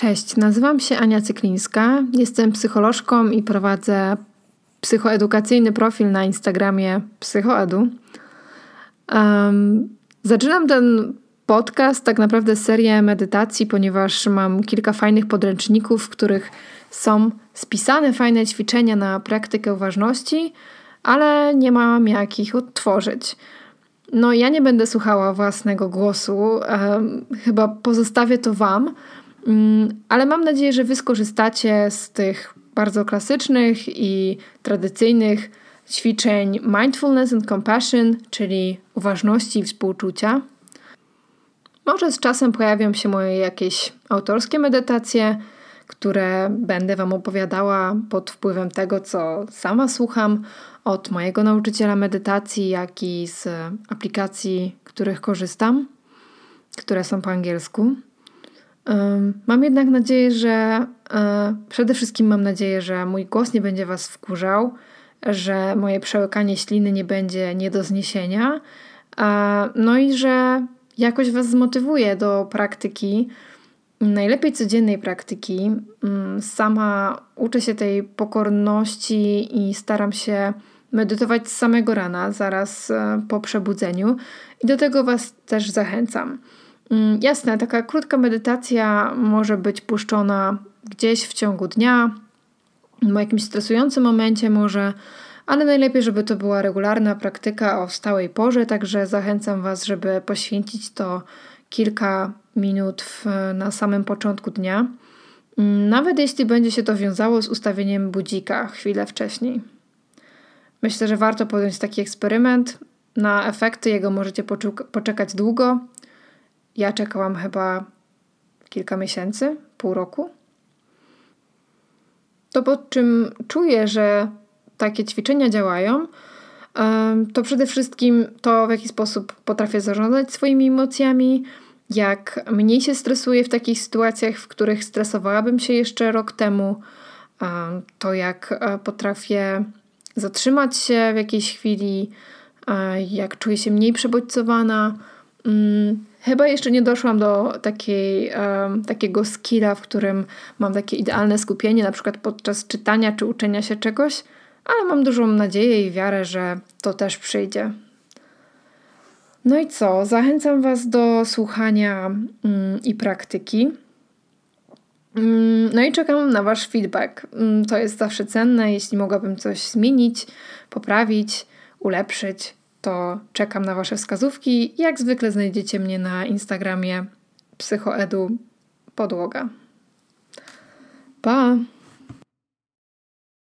Cześć, nazywam się Ania Cyklińska, jestem psycholożką i prowadzę psychoedukacyjny profil na Instagramie Psychoedu. Um, zaczynam ten podcast, tak naprawdę serię medytacji, ponieważ mam kilka fajnych podręczników, w których są spisane fajne ćwiczenia na praktykę uważności, ale nie mam jak ich odtworzyć. No, ja nie będę słuchała własnego głosu, um, chyba pozostawię to Wam. Mm, ale mam nadzieję, że Wy skorzystacie z tych bardzo klasycznych i tradycyjnych ćwiczeń mindfulness and compassion, czyli uważności i współczucia. Może z czasem pojawią się moje jakieś autorskie medytacje, które będę Wam opowiadała pod wpływem tego, co sama słucham od mojego nauczyciela medytacji, jak i z aplikacji, których korzystam, które są po angielsku. Mam jednak nadzieję, że e, przede wszystkim mam nadzieję, że mój głos nie będzie Was wkurzał, że moje przełykanie śliny nie będzie nie do zniesienia, no i że jakoś Was zmotywuje do praktyki, najlepiej codziennej praktyki. Mm, sama uczę się tej pokorności i staram się medytować z samego rana, zaraz e, po przebudzeniu, i do tego Was też zachęcam. Mm, jasne, taka krótka medytacja może być puszczona gdzieś w ciągu dnia, w jakimś stresującym momencie może, ale najlepiej, żeby to była regularna praktyka o stałej porze, także zachęcam Was, żeby poświęcić to kilka minut w, na samym początku dnia, mm, nawet jeśli będzie się to wiązało z ustawieniem budzika chwilę wcześniej. Myślę, że warto podjąć taki eksperyment. Na efekty jego możecie poczekać długo, ja czekałam chyba kilka miesięcy, pół roku. To pod czym czuję, że takie ćwiczenia działają, to przede wszystkim to, w jaki sposób potrafię zarządzać swoimi emocjami, jak mniej się stresuję w takich sytuacjach, w których stresowałabym się jeszcze rok temu, to jak e, potrafię zatrzymać się w jakiejś chwili, jak czuję się mniej przebodźcowana. Mm, Chyba jeszcze nie doszłam do takiej, um, takiego skilla, w którym mam takie idealne skupienie, na przykład podczas czytania czy uczenia się czegoś, ale mam dużą nadzieję i wiarę, że to też przyjdzie. No i co? Zachęcam Was do słuchania mm, i praktyki. Mm, no i czekam na Wasz feedback. Mm, to jest zawsze cenne, jeśli mogłabym coś zmienić, poprawić, ulepszyć to czekam na Wasze wskazówki. Jak zwykle znajdziecie mnie na Instagramie psychoedu podłoga. Pa!